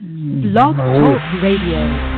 Blog Talk Radio.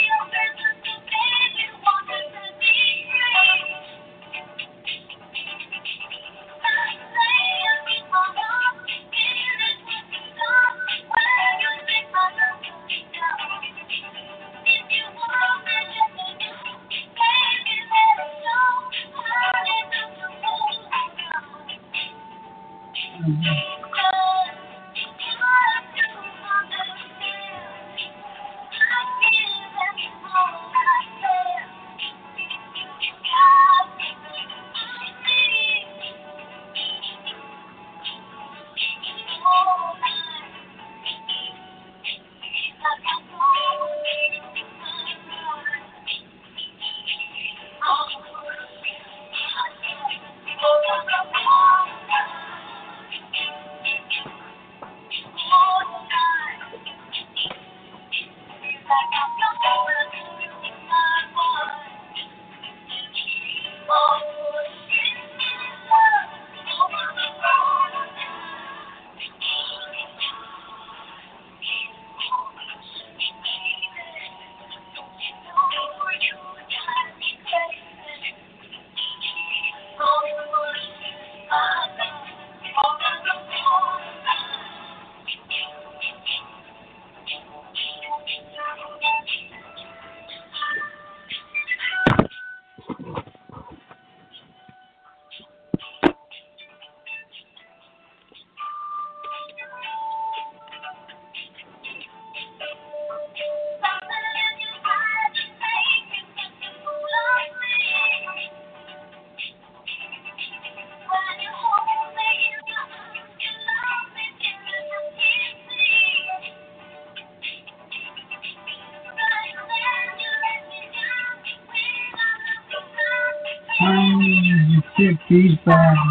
嗯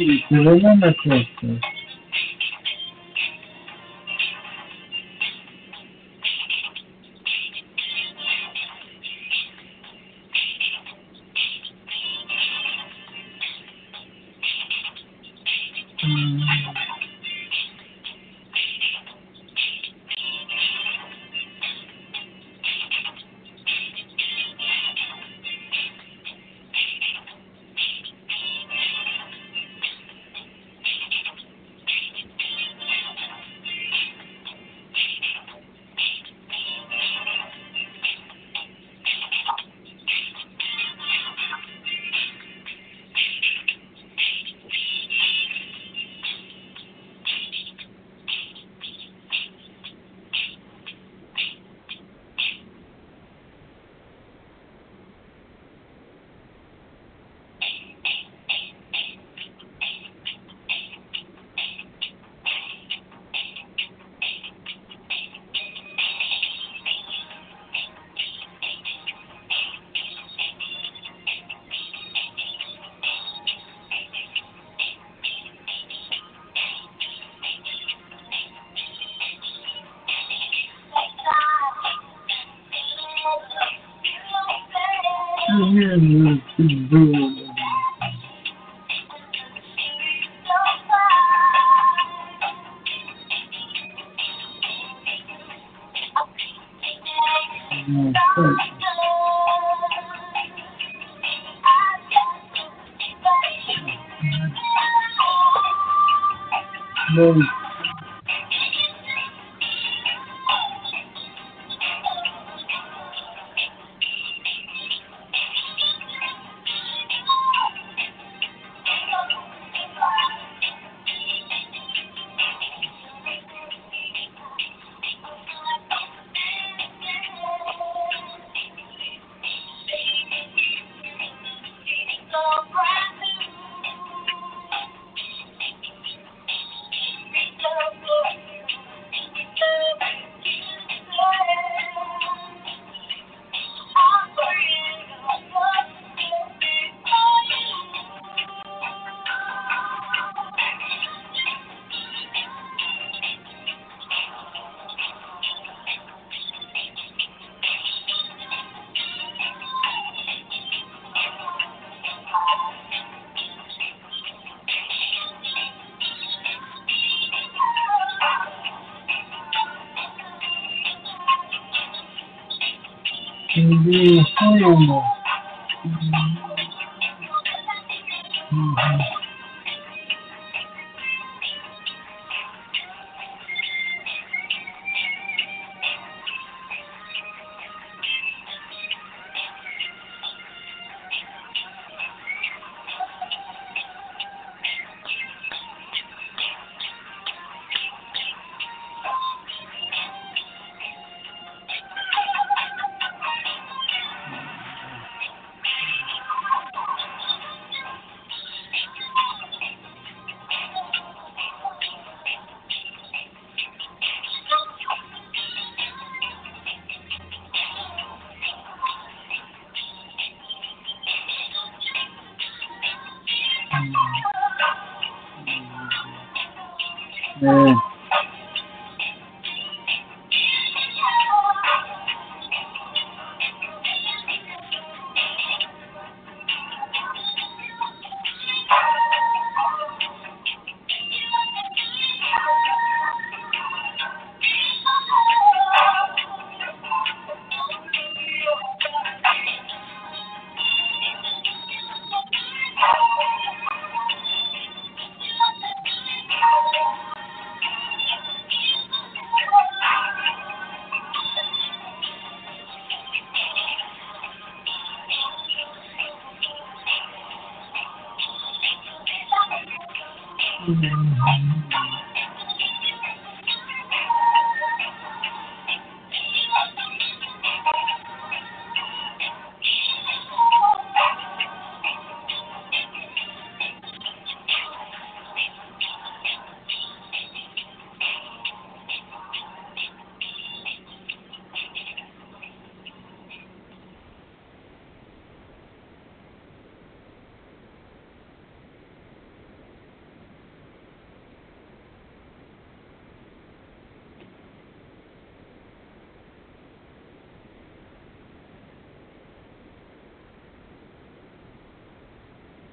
değil. Siz olmaması lazım.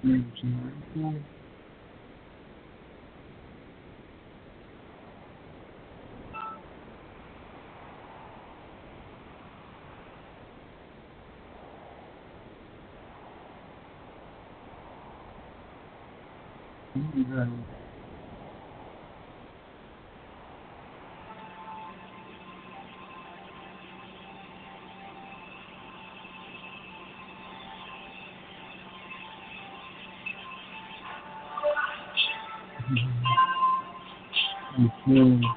Thank you. Mm.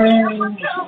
嗯。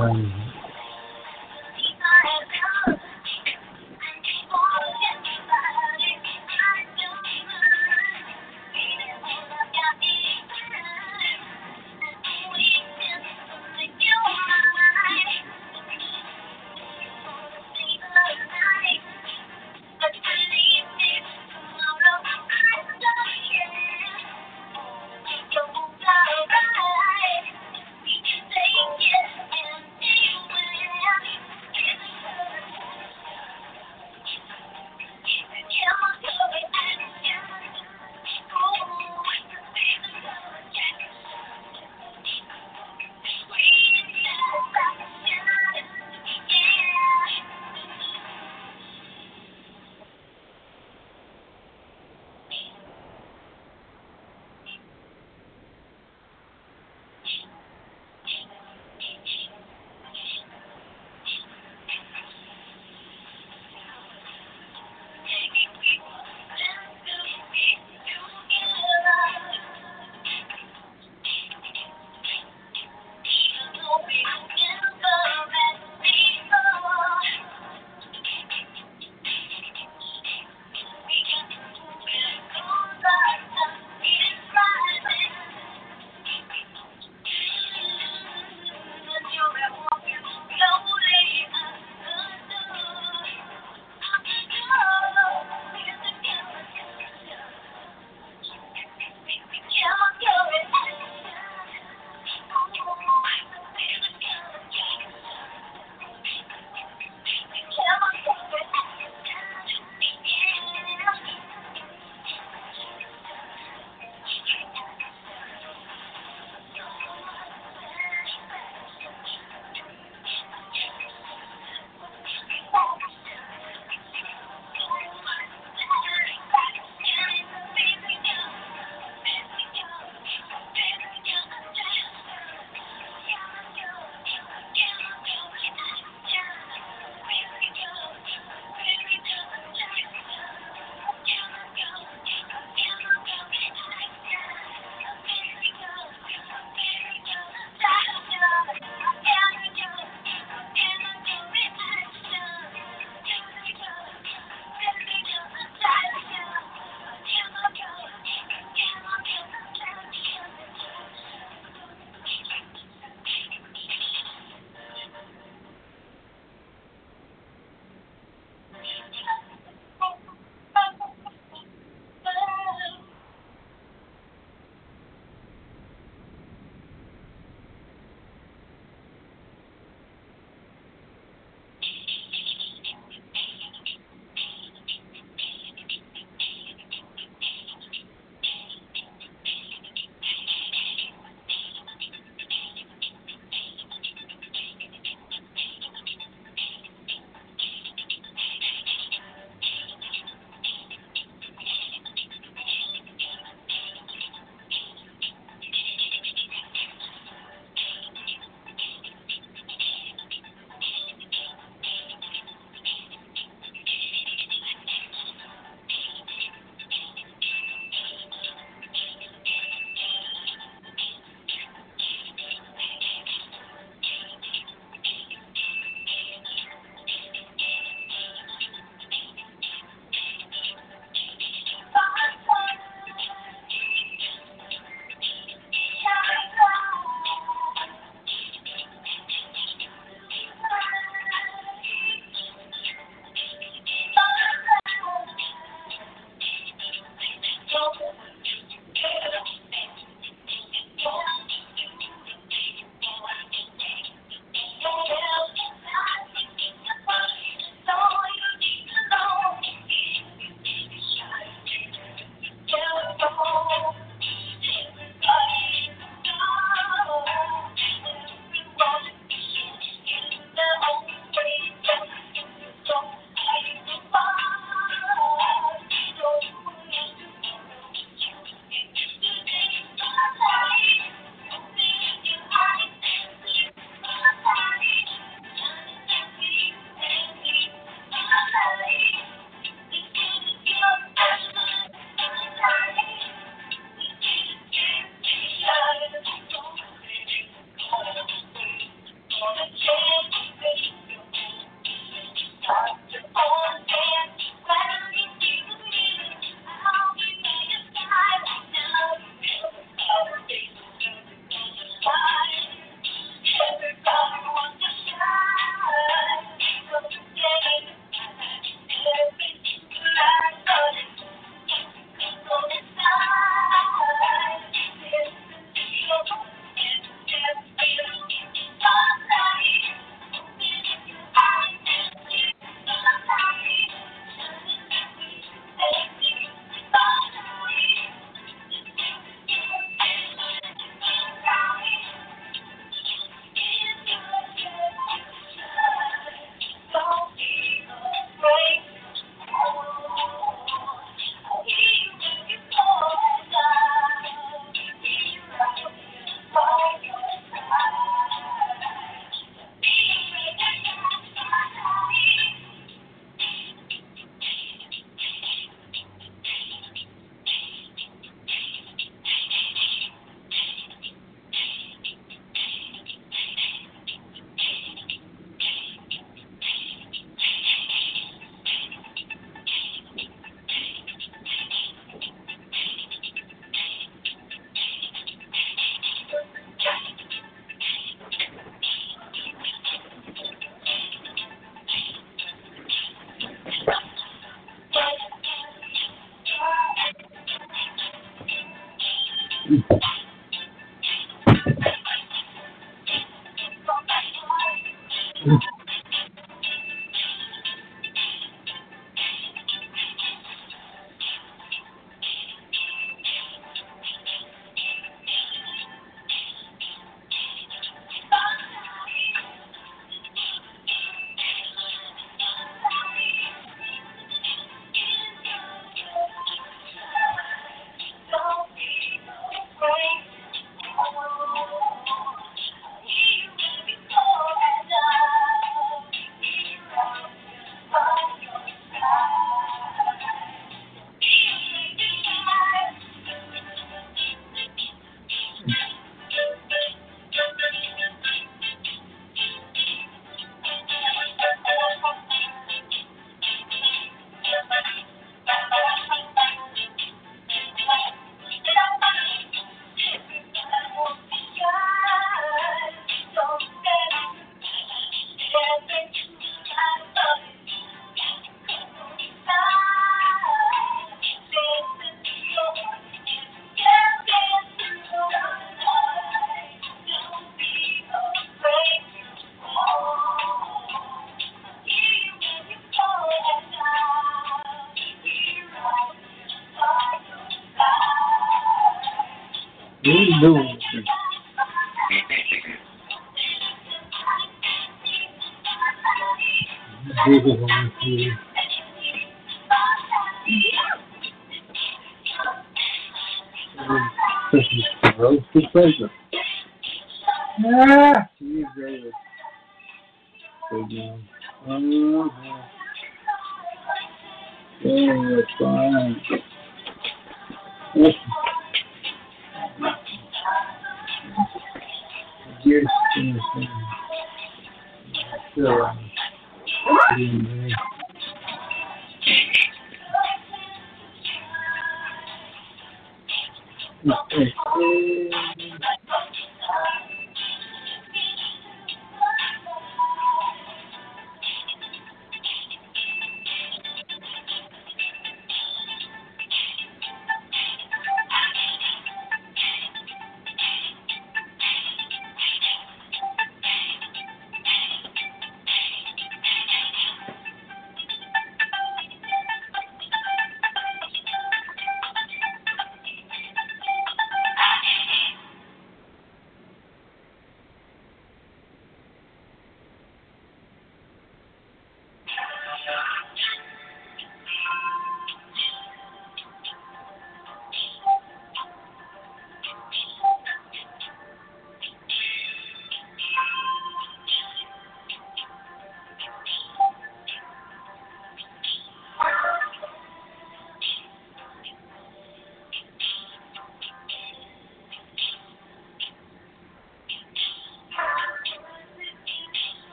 Windows.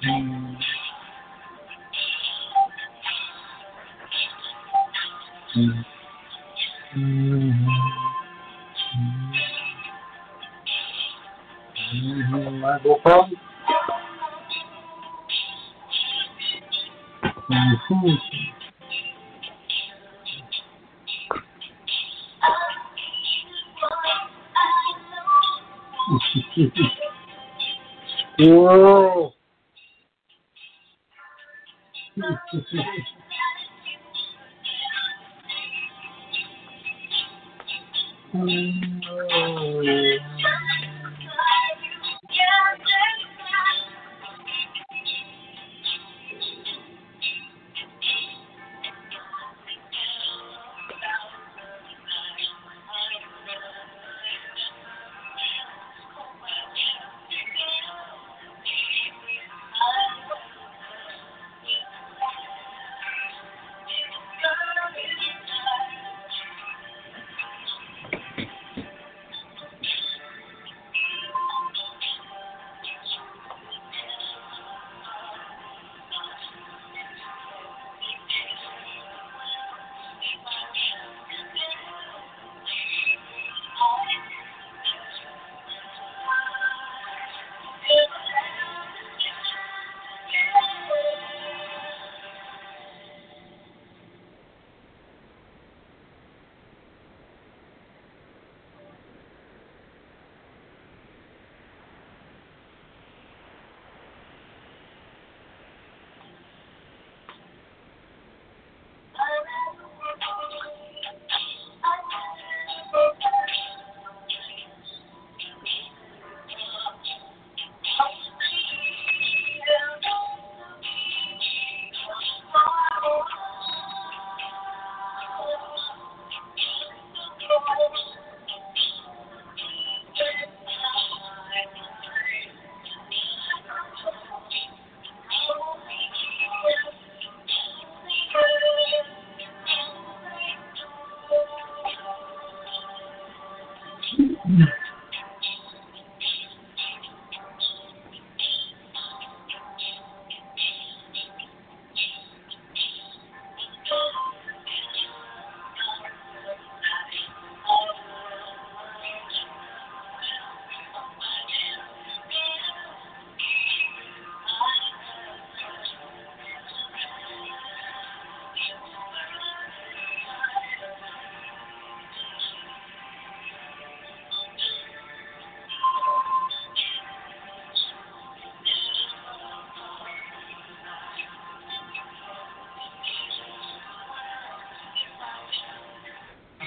I go from Whoa.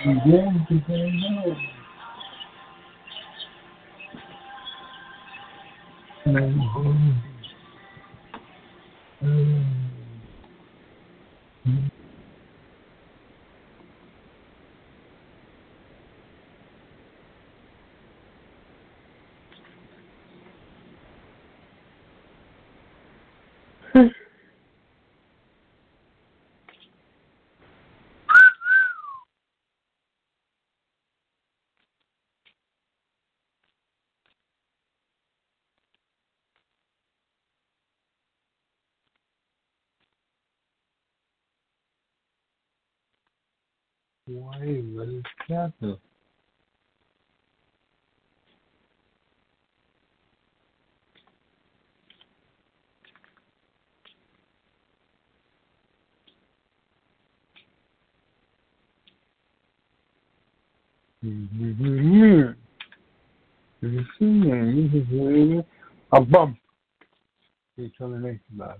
Begin to say no. Why will that? A bump. He's telling me about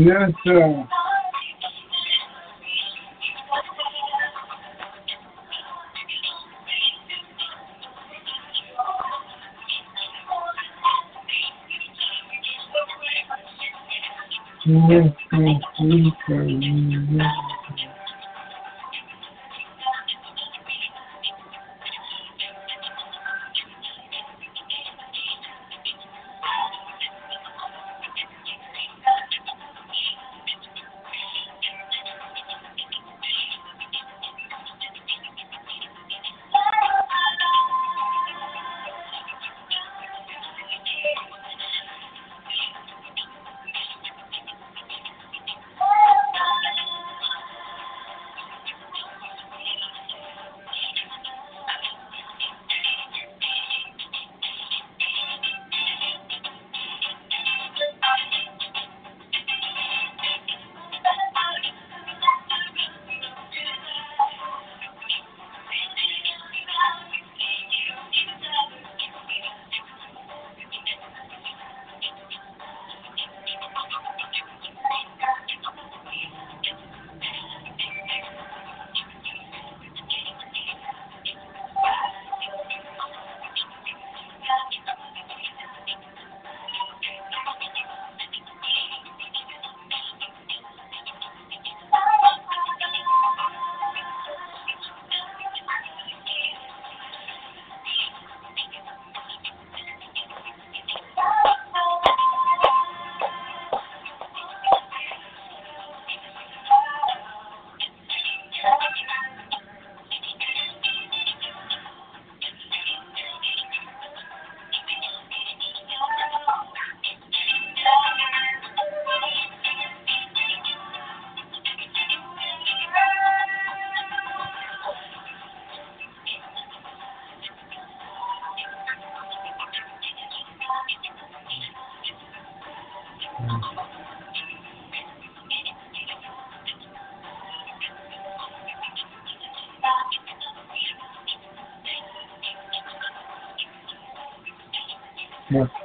Yes, sir. Yes, yes, yes, sir.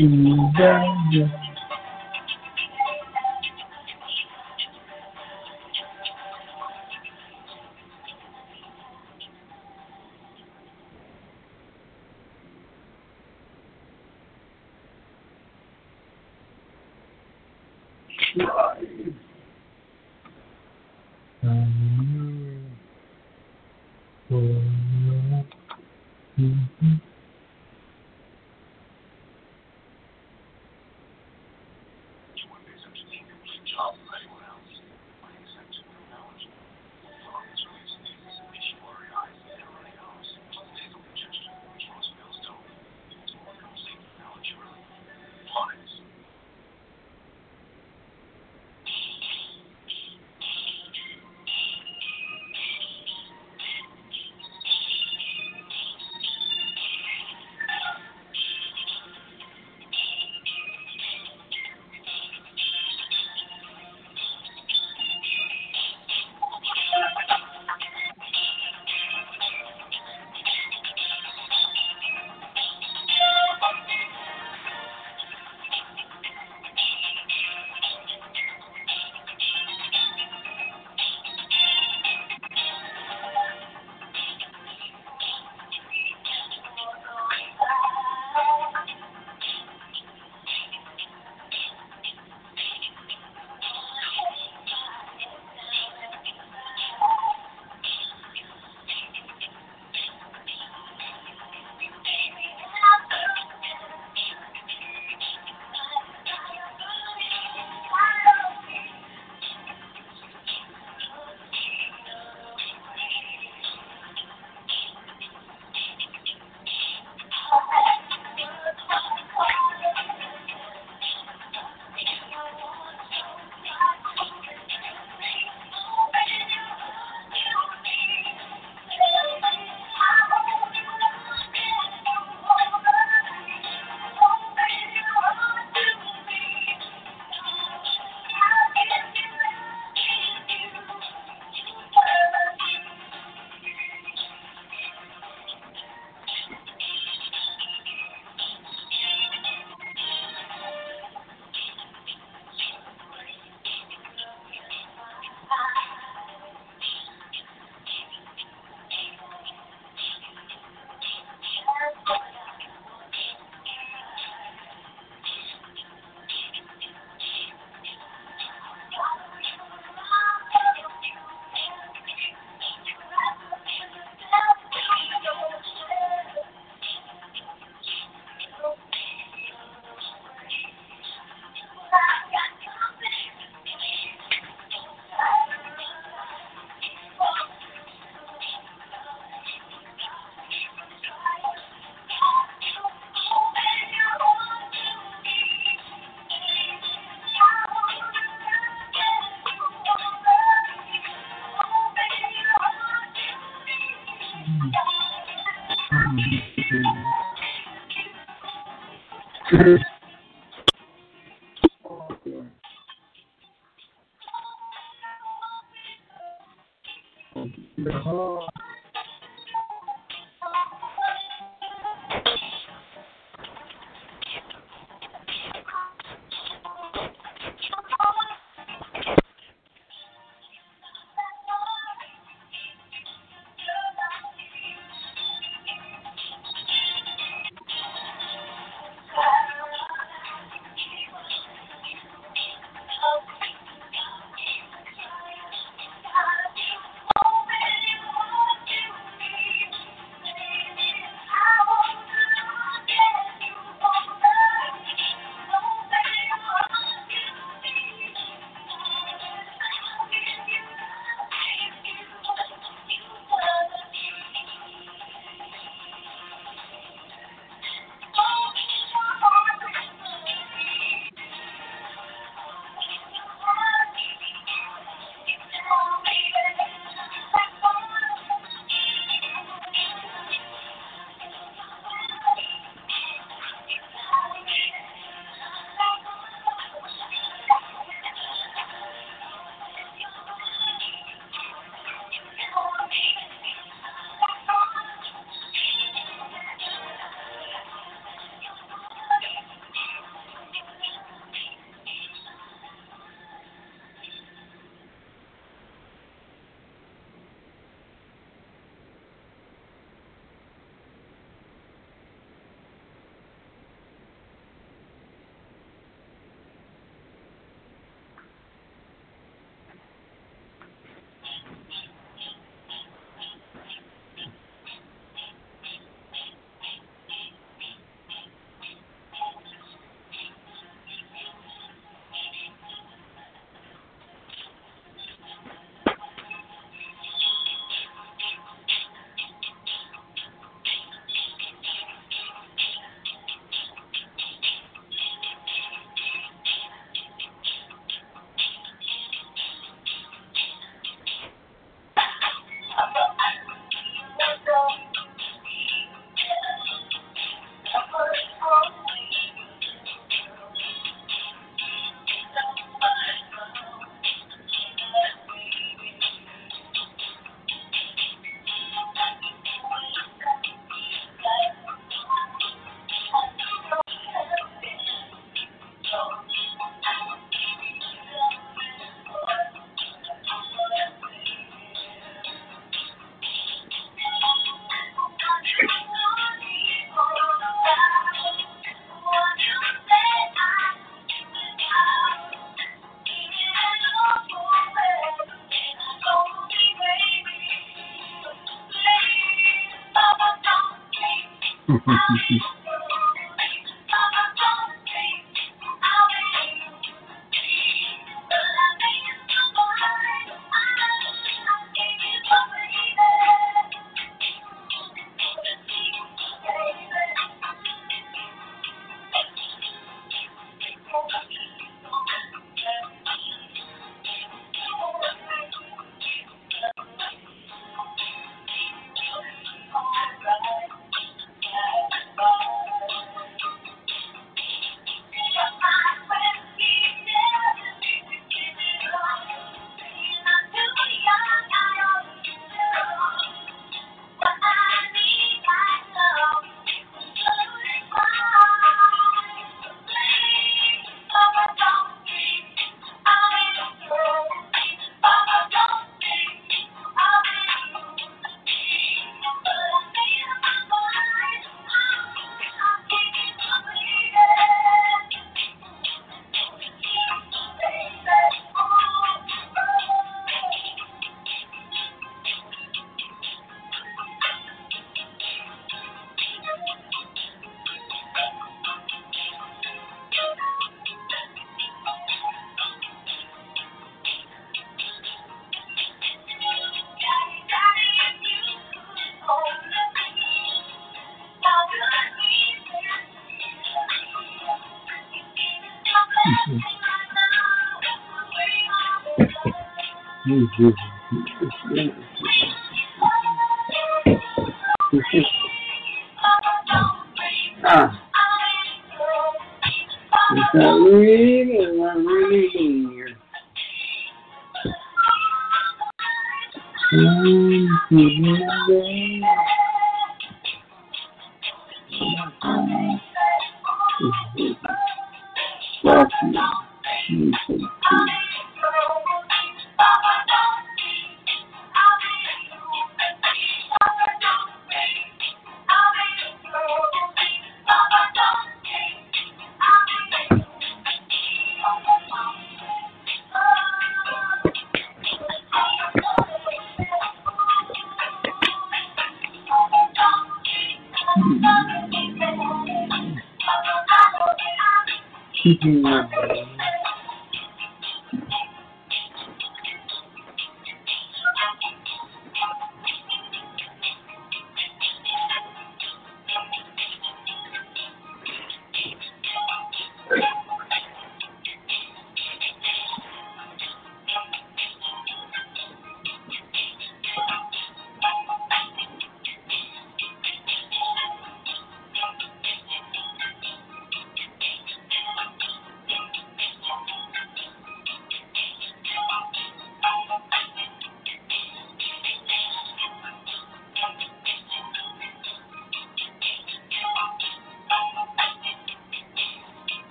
Yes. Nothing Thank you.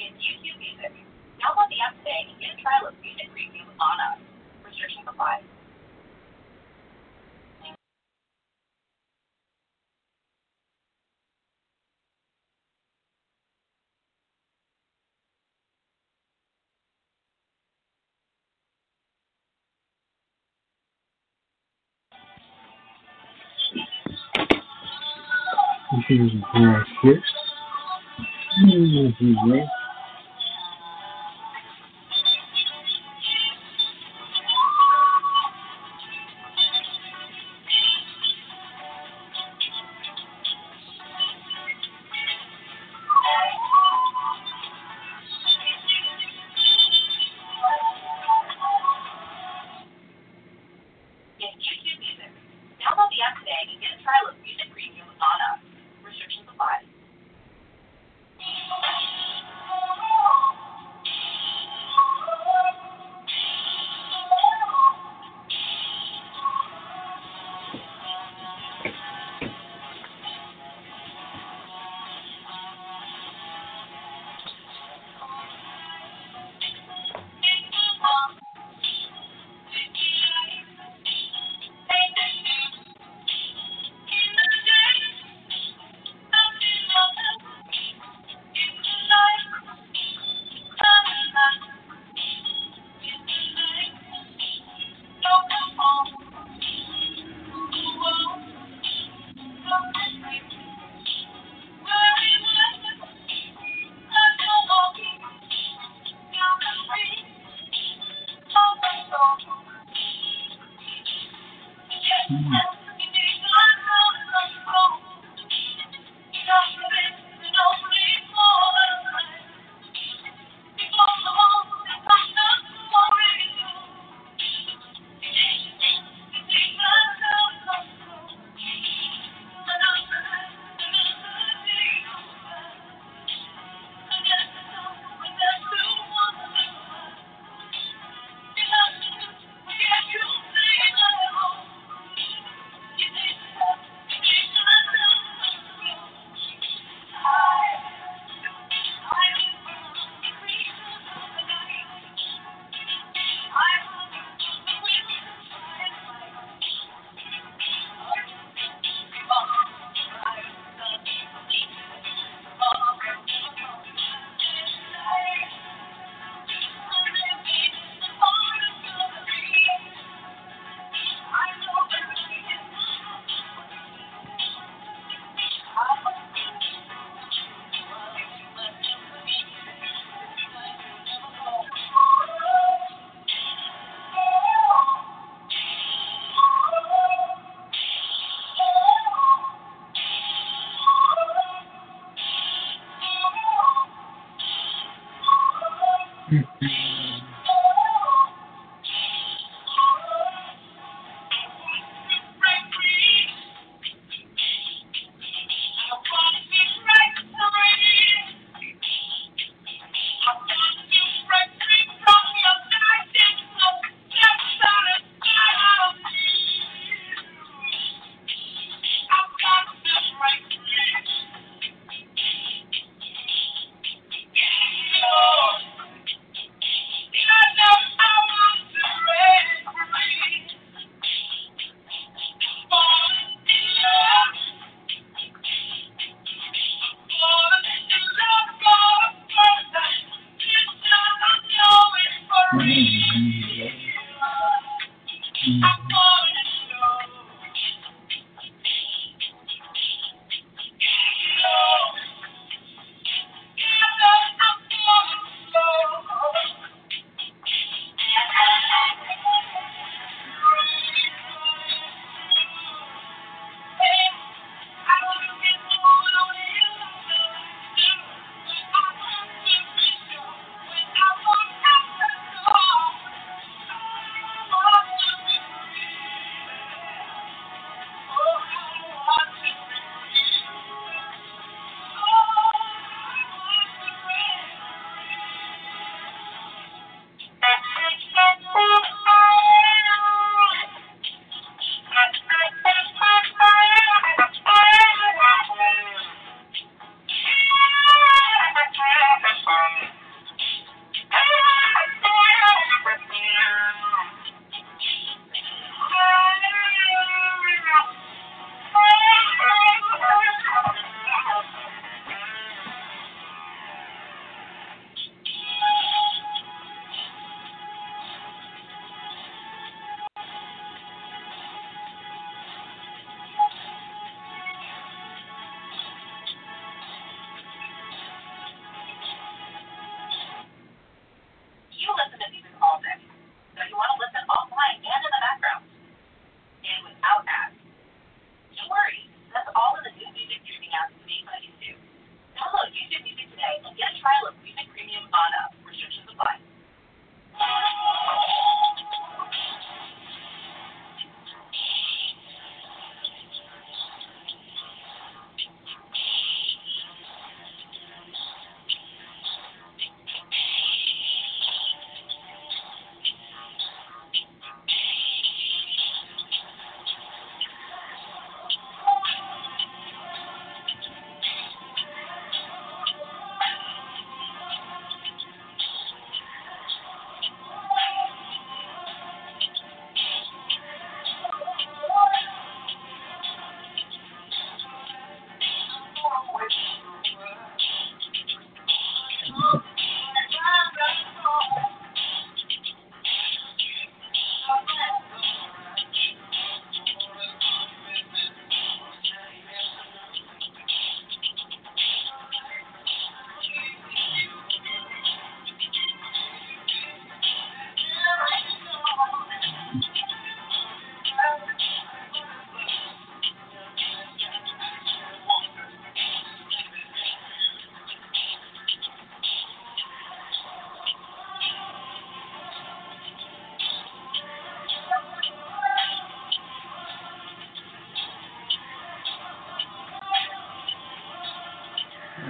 It's YouTube Music. Download the app today and get a trial of music preview on us. Restrictions apply. This is bullshit. This is it.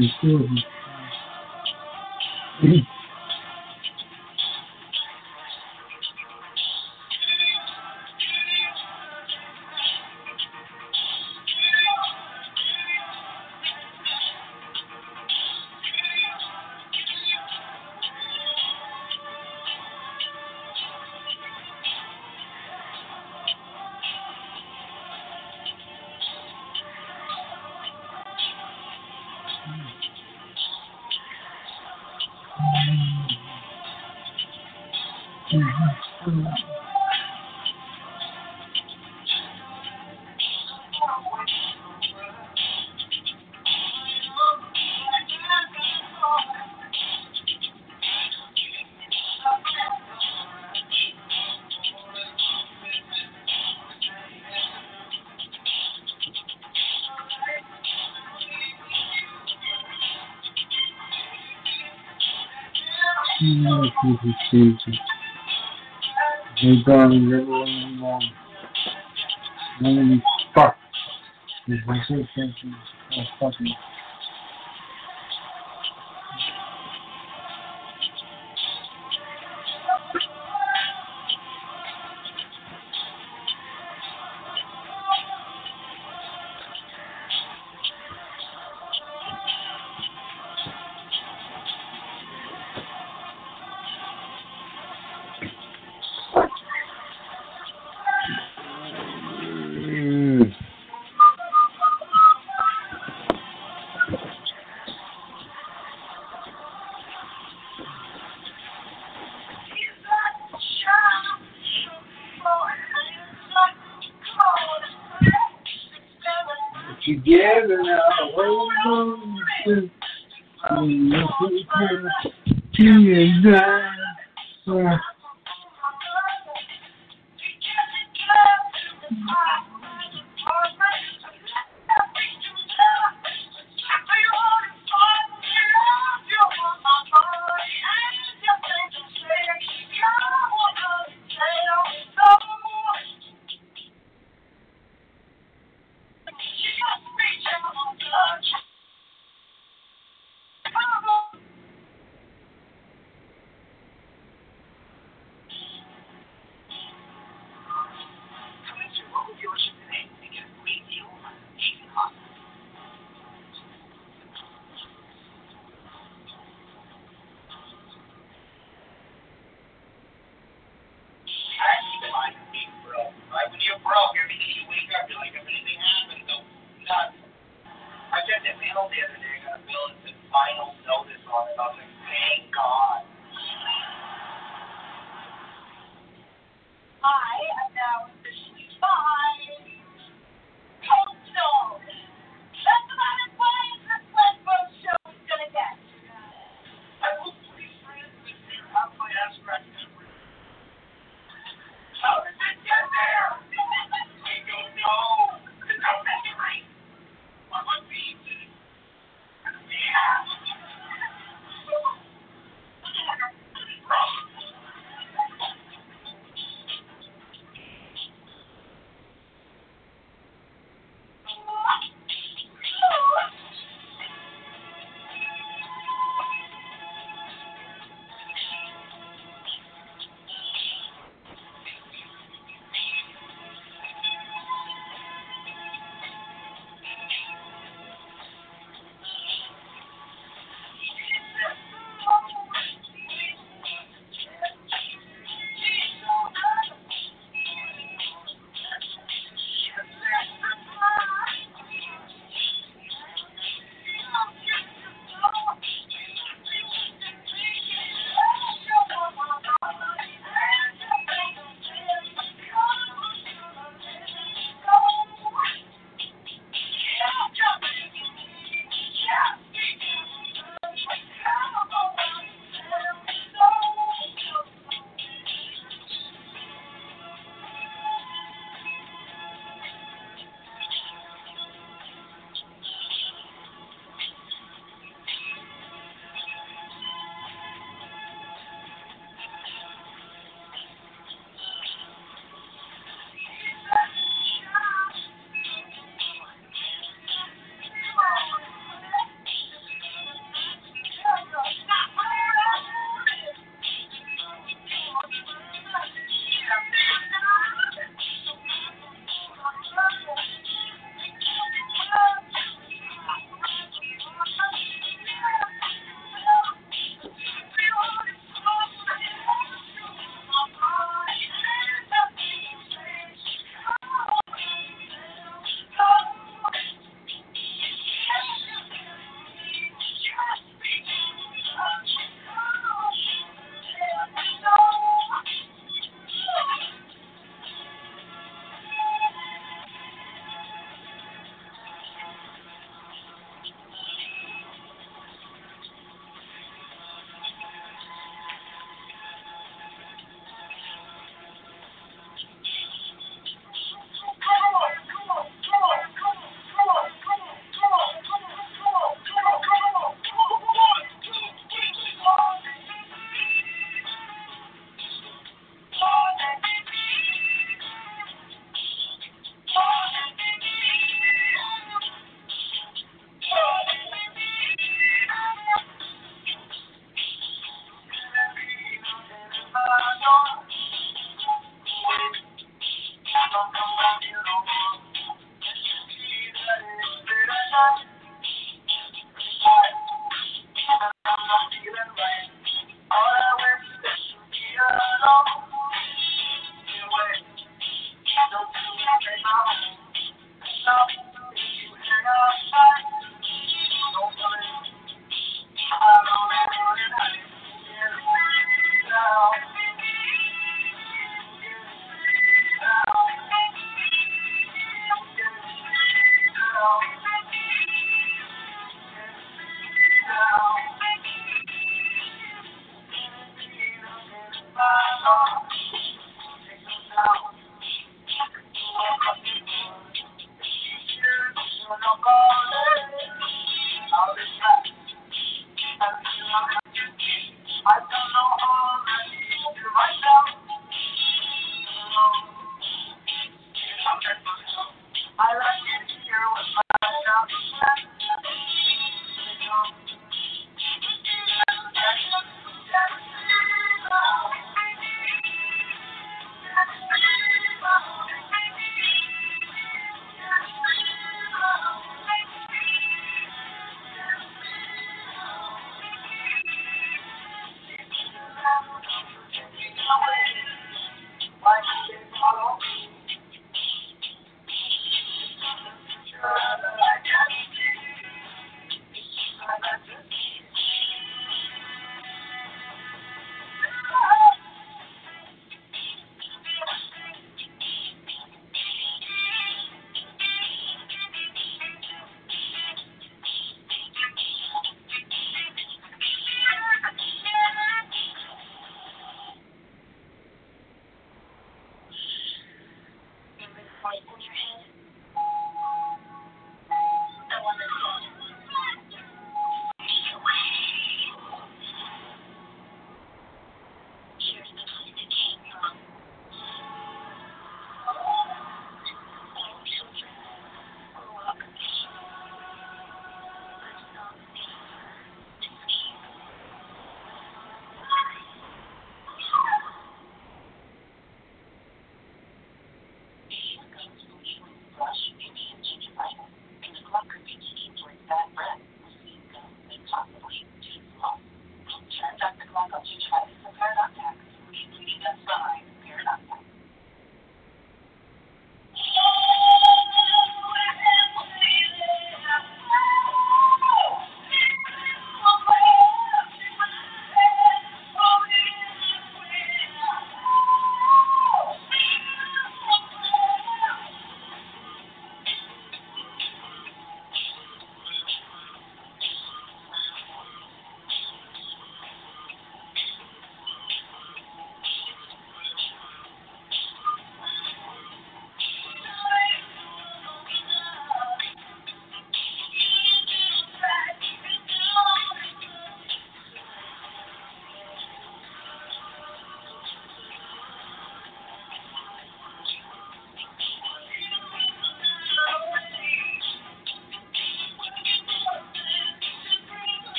before him Jesus, Jesus. They done little one Holy fuck. Is this fucking